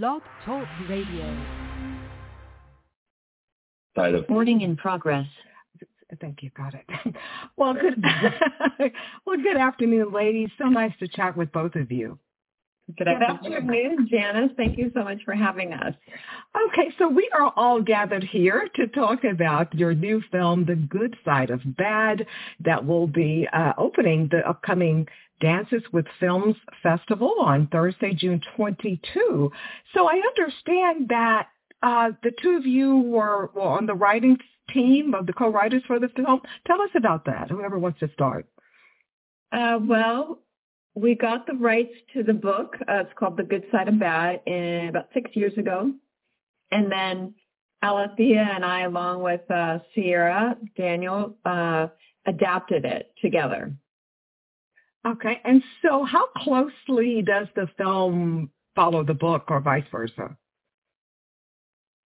Blog Talk Radio. Side of Recording in progress. Thank you. Got it. Well, good. well, good afternoon, ladies. So nice to chat with both of you. Good afternoon, Janice. Thank you so much for having us. Okay, so we are all gathered here to talk about your new film, The Good Side of Bad, that will be uh, opening the upcoming Dances with Films Festival on Thursday, June 22. So I understand that uh, the two of you were, were on the writing team of the co-writers for the film. Tell us about that, whoever wants to start. Uh, well, we got the rights to the book. Uh, it's called The Good Side of Bad in about six years ago. And then Alethea and I, along with uh, Sierra Daniel, uh, adapted it together. Okay, and so how closely does the film follow the book or vice versa?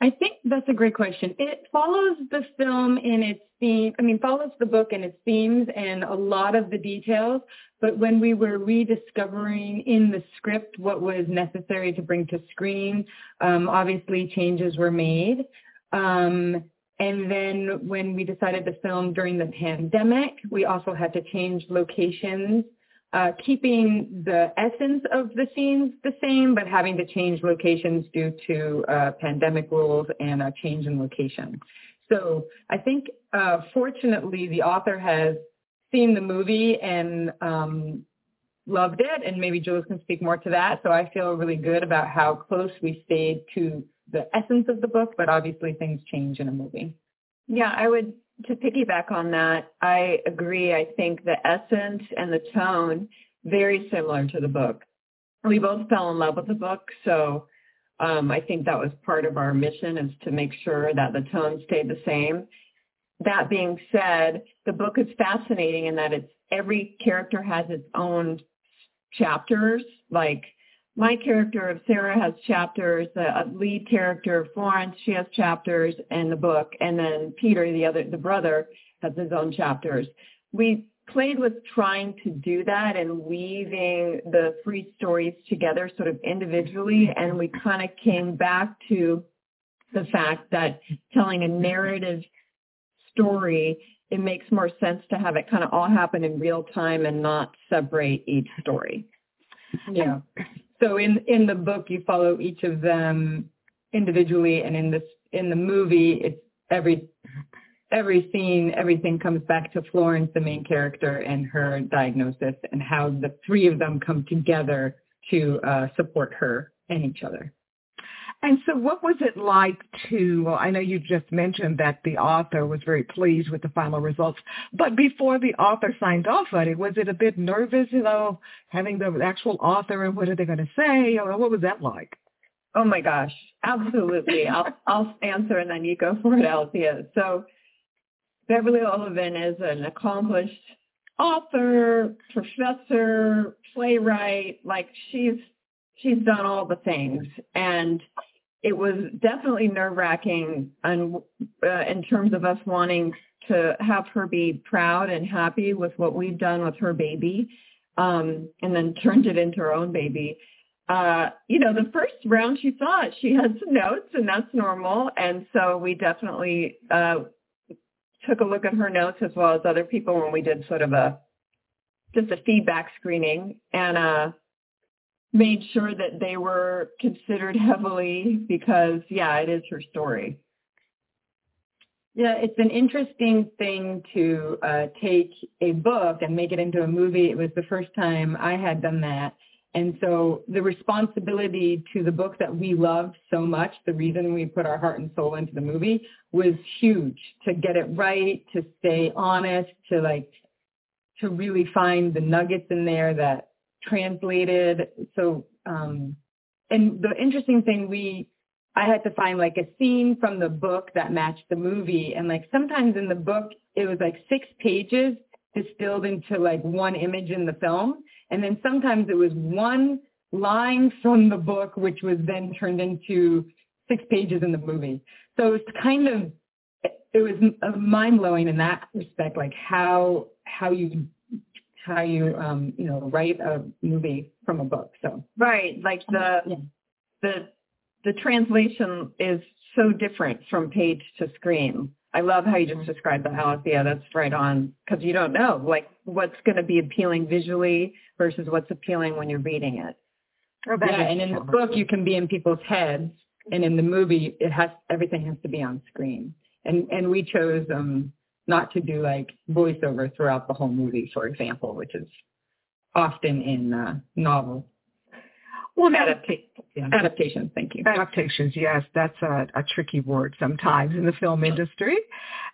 I think that's a great question. It follows the film in its theme, I mean, follows the book in its themes and a lot of the details. But when we were rediscovering in the script what was necessary to bring to screen, um, obviously changes were made. Um, and then when we decided to film during the pandemic, we also had to change locations uh, keeping the essence of the scenes the same, but having to change locations due to uh, pandemic rules and a change in location. So I think, uh, fortunately, the author has seen the movie and um, loved it, and maybe Jules can speak more to that. So I feel really good about how close we stayed to the essence of the book, but obviously things change in a movie. Yeah, I would to piggyback on that, I agree. I think the essence and the tone very similar to the book. We both fell in love with the book, so um, I think that was part of our mission is to make sure that the tone stayed the same. That being said, the book is fascinating in that it's every character has its own chapters. Like my character of Sarah has chapters, the uh, lead character Florence, she has chapters in the book, and then Peter, the other, the brother, has his own chapters. We played with trying to do that and weaving the three stories together sort of individually, and we kind of came back to the fact that telling a narrative story, it makes more sense to have it kind of all happen in real time and not separate each story. Yeah. So in in the book, you follow each of them individually, and in this in the movie, it's every every scene, everything comes back to Florence, the main character, and her diagnosis, and how the three of them come together to uh, support her and each other. And so what was it like to, well, I know you just mentioned that the author was very pleased with the final results, but before the author signed off on it, was it a bit nervous, you know, having the actual author and what are they going to say? Or what was that like? Oh my gosh, absolutely. I'll, I'll answer and then you go for it, Alethea. So Beverly Olevin is an accomplished author, professor, playwright. Like she's she's done all the things and it was definitely nerve wracking uh, in terms of us wanting to have her be proud and happy with what we've done with her baby um, and then turned it into her own baby. Uh, you know, the first round she saw it, she had some notes and that's normal. And so we definitely uh, took a look at her notes as well as other people when we did sort of a, just a feedback screening. And uh, made sure that they were considered heavily because, yeah, it is her story. Yeah, it's an interesting thing to uh, take a book and make it into a movie. It was the first time I had done that. And so the responsibility to the book that we loved so much, the reason we put our heart and soul into the movie was huge to get it right, to stay honest, to like, to really find the nuggets in there that translated. So, um, and the interesting thing, we, I had to find like a scene from the book that matched the movie. And like sometimes in the book, it was like six pages distilled into like one image in the film. And then sometimes it was one line from the book, which was then turned into six pages in the movie. So it's kind of, it was mind blowing in that respect, like how, how you how you um, you know write a movie from a book. So right, like the yeah. the the translation is so different from page to screen. I love how you just mm-hmm. described that, Alethea. That's right on because you don't know like what's going to be appealing visually versus what's appealing when you're reading it. Oh, yeah, and in the book you can be in people's heads, and in the movie it has everything has to be on screen. And and we chose um not to do like voiceover throughout the whole movie, for example, which is often in uh, novels. Well, Adapta- yeah. adaptations. Thank you. Adaptations. Yes, that's a, a tricky word sometimes in the film industry.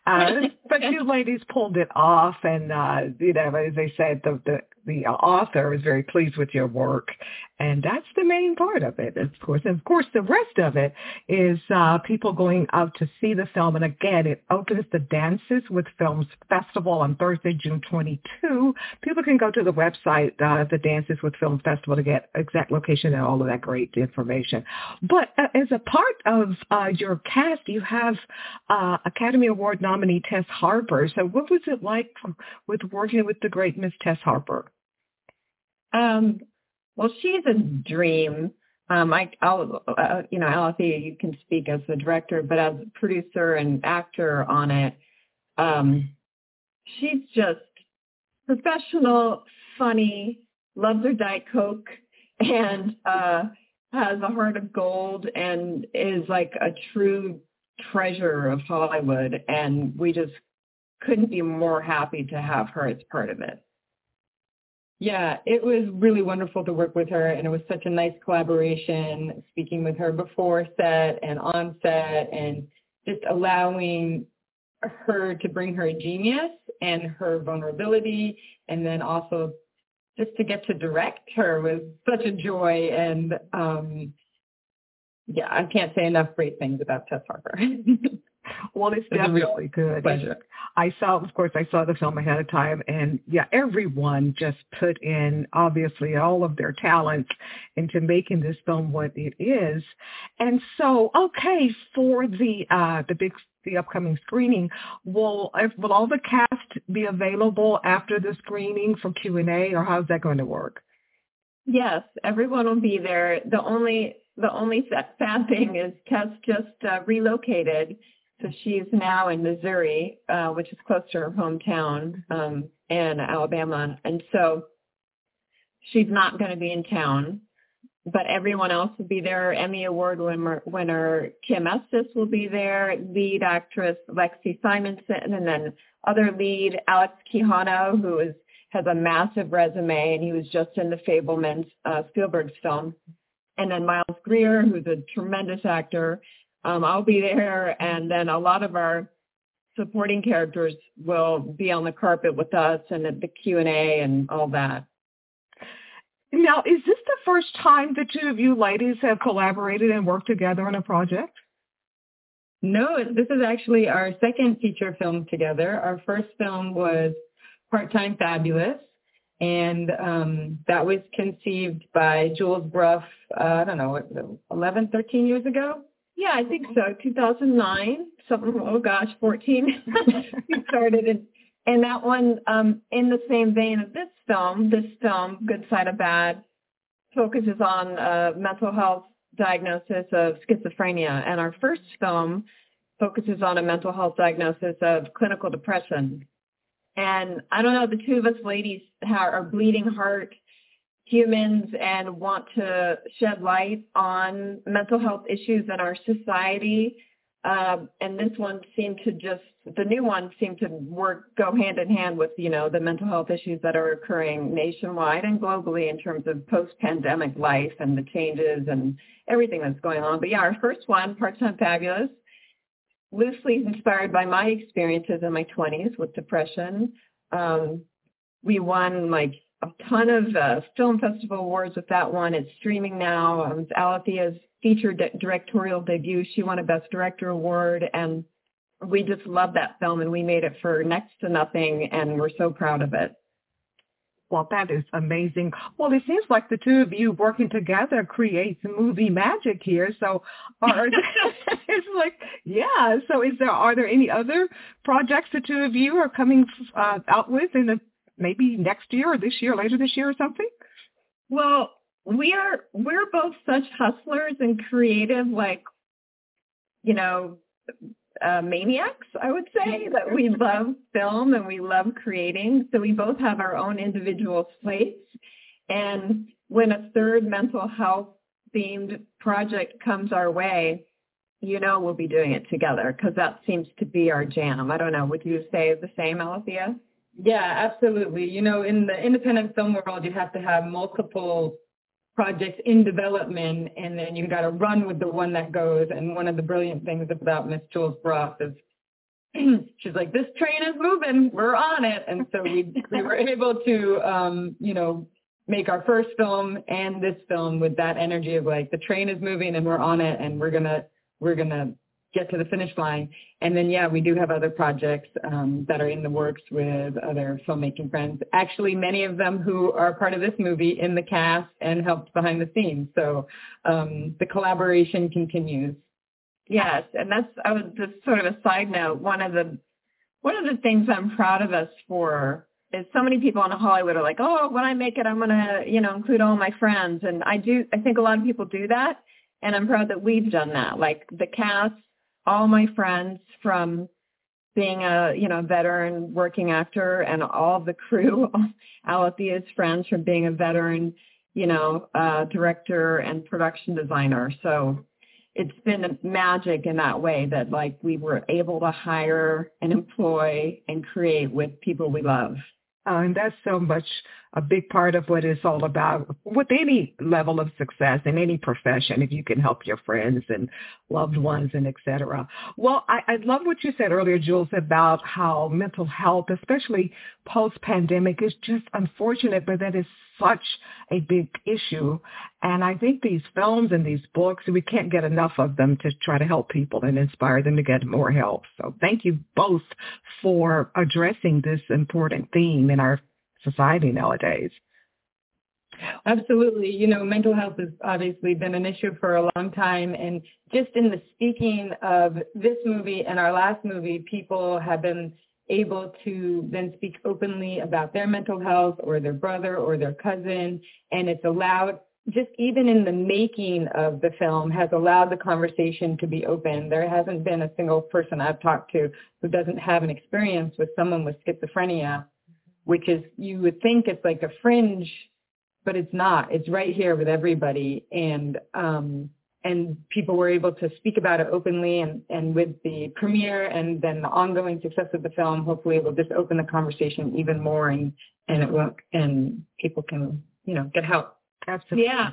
Uh, but you ladies pulled it off, and uh, you know, as I said, the the the author is very pleased with your work, and that's the main part of it, of course. And of course, the rest of it is uh, people going out to see the film. And again, it opens the Dances with Films Festival on Thursday, June 22. People can go to the website, uh, the Dances with Films Festival, to get exact location and all of that great information. But uh, as a part of uh, your cast, you have uh, Academy Award nominee Tess Harper. So what was it like with working with the great Miss Tess Harper? Um, well, she's a dream. Um, I, I'll, uh, you know, Alethea, you can speak as the director, but as a producer and actor on it, um, she's just professional, funny, loves her Diet Coke, and uh, has a heart of gold, and is like a true treasure of Hollywood. And we just couldn't be more happy to have her as part of it. Yeah, it was really wonderful to work with her, and it was such a nice collaboration. Speaking with her before set and on set, and just allowing her to bring her genius and her vulnerability, and then also just to get to direct her was such a joy. And um, yeah, I can't say enough great things about Tess Harper. well, it's definitely good. Pleasure. I saw, of course, I saw the film ahead of time, and yeah, everyone just put in obviously all of their talents into making this film what it is. And so, okay, for the uh, the big the upcoming screening, will will all the cast be available after the screening for Q and A, or how's that going to work? Yes, everyone will be there. The only the only sad thing is Tess just uh, relocated so she's now in Missouri, uh, which is close to her hometown, um, Alabama. And so she's not going to be in town, but everyone else will be there. Emmy Award winner, winner Kim Estes will be there, lead actress Lexi Simonson, and then other lead Alex Quijano, who is has a massive resume, and he was just in the Fabelmans uh, Spielberg film. And then Miles Greer, who's a tremendous actor, um, I'll be there, and then a lot of our supporting characters will be on the carpet with us and at the Q and A and all that. Now, is this the first time the two of you ladies have collaborated and worked together on a project? No, this is actually our second feature film together. Our first film was Part-Time Fabulous, and um, that was conceived by Jules Bruff, uh, I don't know, 11, 13 years ago. Yeah, I think so. 2009, something. Oh gosh, 14. we started, and and that one, um, in the same vein of this film, this film, Good Side of Bad, focuses on uh, mental health diagnosis of schizophrenia, and our first film focuses on a mental health diagnosis of clinical depression. And I don't know, the two of us ladies are bleeding heart humans and want to shed light on mental health issues in our society. Um, and this one seemed to just, the new one seemed to work, go hand in hand with, you know, the mental health issues that are occurring nationwide and globally in terms of post-pandemic life and the changes and everything that's going on. But yeah, our first one, Part-Time Fabulous, loosely inspired by my experiences in my 20s with depression. Um, we won like a ton of uh, film festival awards with that one. It's streaming now. Um, it's Alethea's feature de- directorial debut. She won a Best Director award, and we just love that film, and we made it for next to nothing, and we're so proud of it. Well, that is amazing. Well, it seems like the two of you working together creates movie magic here. So, are it's like, yeah. So, is there are there any other projects the two of you are coming uh, out with in the maybe next year or this year, later this year or something? Well, we are we're both such hustlers and creative, like you know, uh, maniacs. I would say that we love film and we love creating. So we both have our own individual slates. And when a third mental health themed project comes our way, you know we'll be doing it together because that seems to be our jam. I don't know. Would you say the same, Alethea? Yeah, absolutely. You know, in the independent film world, you have to have multiple projects in development and then you've got to run with the one that goes. And one of the brilliant things about Miss Jules Bruff is she's like, this train is moving, we're on it. And so we, we were able to, um, you know, make our first film and this film with that energy of like, the train is moving and we're on it and we're going to, we're going to get to the finish line. And then, yeah, we do have other projects um, that are in the works with other filmmaking friends. Actually, many of them who are part of this movie in the cast and helped behind the scenes. So um, the collaboration continues. Yes, and that's just sort of a side note. One of the one of the things I'm proud of us for is so many people in Hollywood are like, oh, when I make it, I'm gonna you know include all my friends, and I do. I think a lot of people do that, and I'm proud that we've done that. Like the cast all my friends from being a you know veteran working actor and all the crew, Alethea's friends from being a veteran, you know, uh, director and production designer. So it's been magic in that way that like we were able to hire and employ and create with people we love. Uh, and that's so much a big part of what it's all about with any level of success in any profession, if you can help your friends and loved ones and et cetera. Well, I, I love what you said earlier, Jules, about how mental health, especially post-pandemic, is just unfortunate, but that is such a big issue. And I think these films and these books, we can't get enough of them to try to help people and inspire them to get more help. So thank you both for addressing this important theme in our society nowadays. Absolutely. You know, mental health has obviously been an issue for a long time. And just in the speaking of this movie and our last movie, people have been able to then speak openly about their mental health or their brother or their cousin. And it's allowed, just even in the making of the film, has allowed the conversation to be open. There hasn't been a single person I've talked to who doesn't have an experience with someone with schizophrenia which is you would think it's like a fringe, but it's not. It's right here with everybody. And um, and people were able to speak about it openly and, and with the premiere and then the ongoing success of the film, hopefully it will just open the conversation even more and, and it will, and people can, you know, get help. Absolutely. Yeah.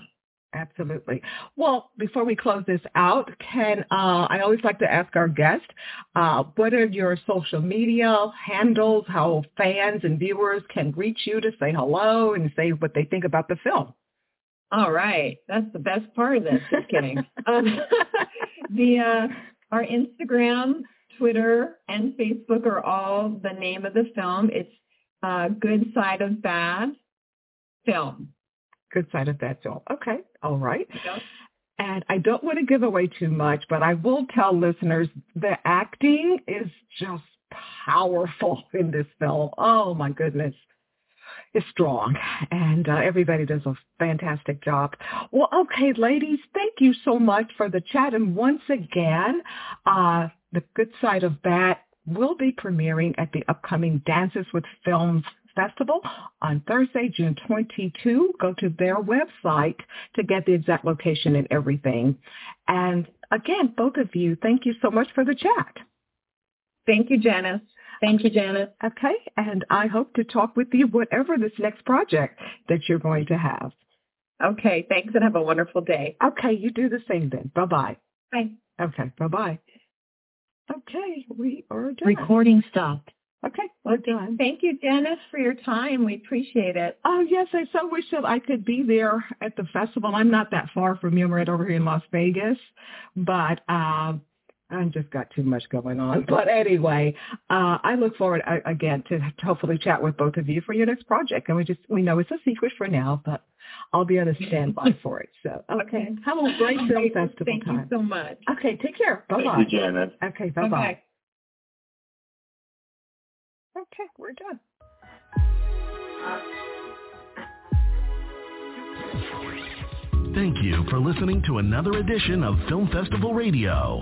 Absolutely. Well, before we close this out, can uh, I always like to ask our guest, uh, what are your social media handles, how fans and viewers can reach you to say hello and say what they think about the film? All right. That's the best part of this. Just kidding. um, the uh, Our Instagram, Twitter, and Facebook are all the name of the film. It's uh, Good Side of Bad Film good side of that film. Okay. All right. And I don't want to give away too much, but I will tell listeners the acting is just powerful in this film. Oh my goodness. It's strong and uh, everybody does a fantastic job. Well, okay, ladies, thank you so much for the chat. And once again, uh, The Good Side of Bad will be premiering at the upcoming Dances with Films Festival on Thursday, June 22. Go to their website to get the exact location and everything. And again, both of you, thank you so much for the chat. Thank you, Janice. Thank you, Janice. Okay, and I hope to talk with you whatever this next project that you're going to have. Okay, thanks and have a wonderful day. Okay, you do the same then. Bye-bye. Bye. Okay, bye-bye. Okay, we are done. Recording stopped. Okay, we're done. Thank you, Janice, for your time. We appreciate it. Oh, yes, I so wish that I could be there at the festival. I'm not that far from you. I'm right over here in Las Vegas, but uh, I've just got too much going on. But anyway, uh, I look forward uh, again to, to hopefully chat with both of you for your next project. And we just we know it's a secret for now, but I'll be on a standby for it. So okay, have a great film festival Thank time. you so much. Okay, take care. Bye bye. Thank you, Janet. Okay, bye bye. Bye-bye. Okay, we're done. Thank you for listening to another edition of Film Festival Radio